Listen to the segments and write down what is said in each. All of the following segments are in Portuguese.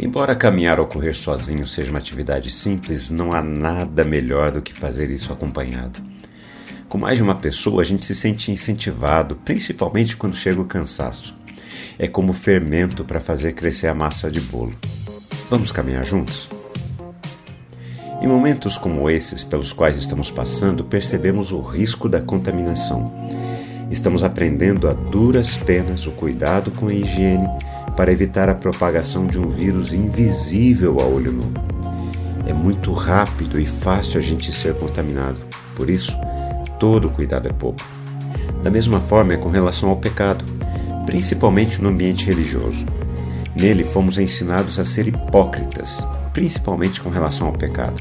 Embora caminhar ou correr sozinho seja uma atividade simples, não há nada melhor do que fazer isso acompanhado. Com mais de uma pessoa, a gente se sente incentivado, principalmente quando chega o cansaço. É como fermento para fazer crescer a massa de bolo. Vamos caminhar juntos? Em momentos como esses pelos quais estamos passando, percebemos o risco da contaminação. Estamos aprendendo a duras penas o cuidado com a higiene para evitar a propagação de um vírus invisível a olho nu. É muito rápido e fácil a gente ser contaminado, por isso, todo cuidado é pouco. Da mesma forma é com relação ao pecado, principalmente no ambiente religioso. Nele fomos ensinados a ser hipócritas, principalmente com relação ao pecado.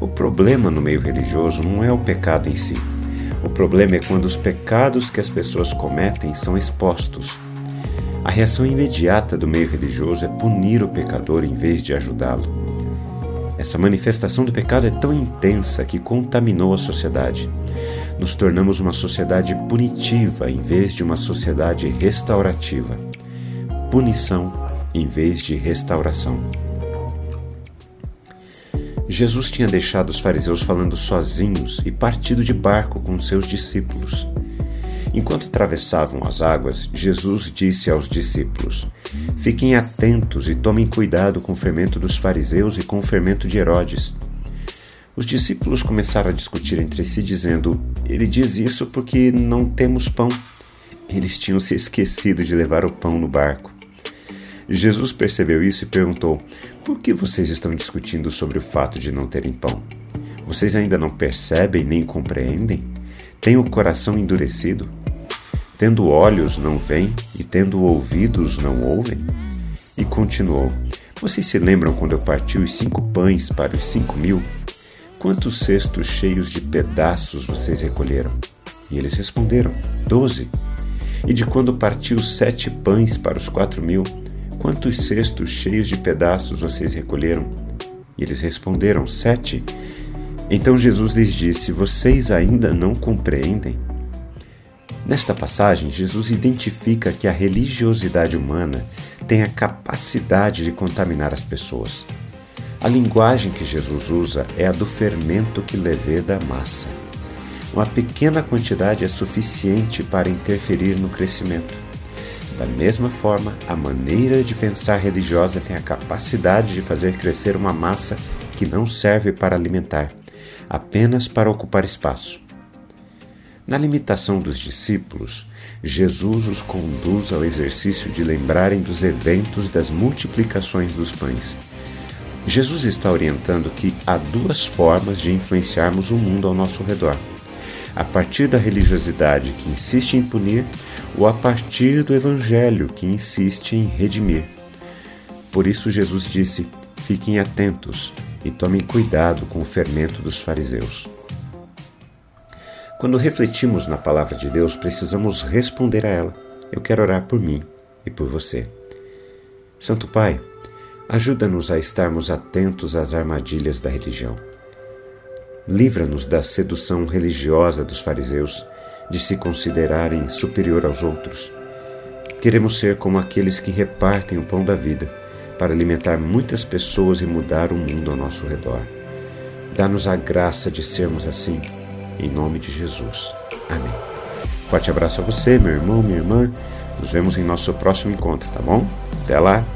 O problema no meio religioso não é o pecado em si. O problema é quando os pecados que as pessoas cometem são expostos a reação imediata do meio religioso é punir o pecador em vez de ajudá-lo. Essa manifestação do pecado é tão intensa que contaminou a sociedade. Nos tornamos uma sociedade punitiva em vez de uma sociedade restaurativa. Punição em vez de restauração. Jesus tinha deixado os fariseus falando sozinhos e partido de barco com seus discípulos. Enquanto atravessavam as águas, Jesus disse aos discípulos: Fiquem atentos e tomem cuidado com o fermento dos fariseus e com o fermento de Herodes. Os discípulos começaram a discutir entre si, dizendo: Ele diz isso porque não temos pão. Eles tinham se esquecido de levar o pão no barco. Jesus percebeu isso e perguntou: Por que vocês estão discutindo sobre o fato de não terem pão? Vocês ainda não percebem nem compreendem? Têm o coração endurecido? Tendo olhos, não veem, e tendo ouvidos, não ouvem? E continuou: Vocês se lembram quando eu parti os cinco pães para os cinco mil? Quantos cestos cheios de pedaços vocês recolheram? E eles responderam: Doze. E de quando parti os sete pães para os quatro mil? Quantos cestos cheios de pedaços vocês recolheram? E eles responderam: Sete. Então Jesus lhes disse: Vocês ainda não compreendem? Nesta passagem, Jesus identifica que a religiosidade humana tem a capacidade de contaminar as pessoas. A linguagem que Jesus usa é a do fermento que leveda a massa. Uma pequena quantidade é suficiente para interferir no crescimento. Da mesma forma, a maneira de pensar religiosa tem a capacidade de fazer crescer uma massa que não serve para alimentar, apenas para ocupar espaço. Na limitação dos discípulos, Jesus os conduz ao exercício de lembrarem dos eventos das multiplicações dos pães. Jesus está orientando que há duas formas de influenciarmos o mundo ao nosso redor: a partir da religiosidade que insiste em punir, ou a partir do evangelho que insiste em redimir. Por isso, Jesus disse: Fiquem atentos e tomem cuidado com o fermento dos fariseus. Quando refletimos na palavra de Deus, precisamos responder a ela. Eu quero orar por mim e por você. Santo Pai, ajuda-nos a estarmos atentos às armadilhas da religião. Livra-nos da sedução religiosa dos fariseus de se considerarem superior aos outros. Queremos ser como aqueles que repartem o pão da vida para alimentar muitas pessoas e mudar o mundo ao nosso redor. Dá-nos a graça de sermos assim em nome de Jesus. Amém. Forte abraço a você, meu irmão, minha irmã. Nos vemos em nosso próximo encontro, tá bom? Até lá!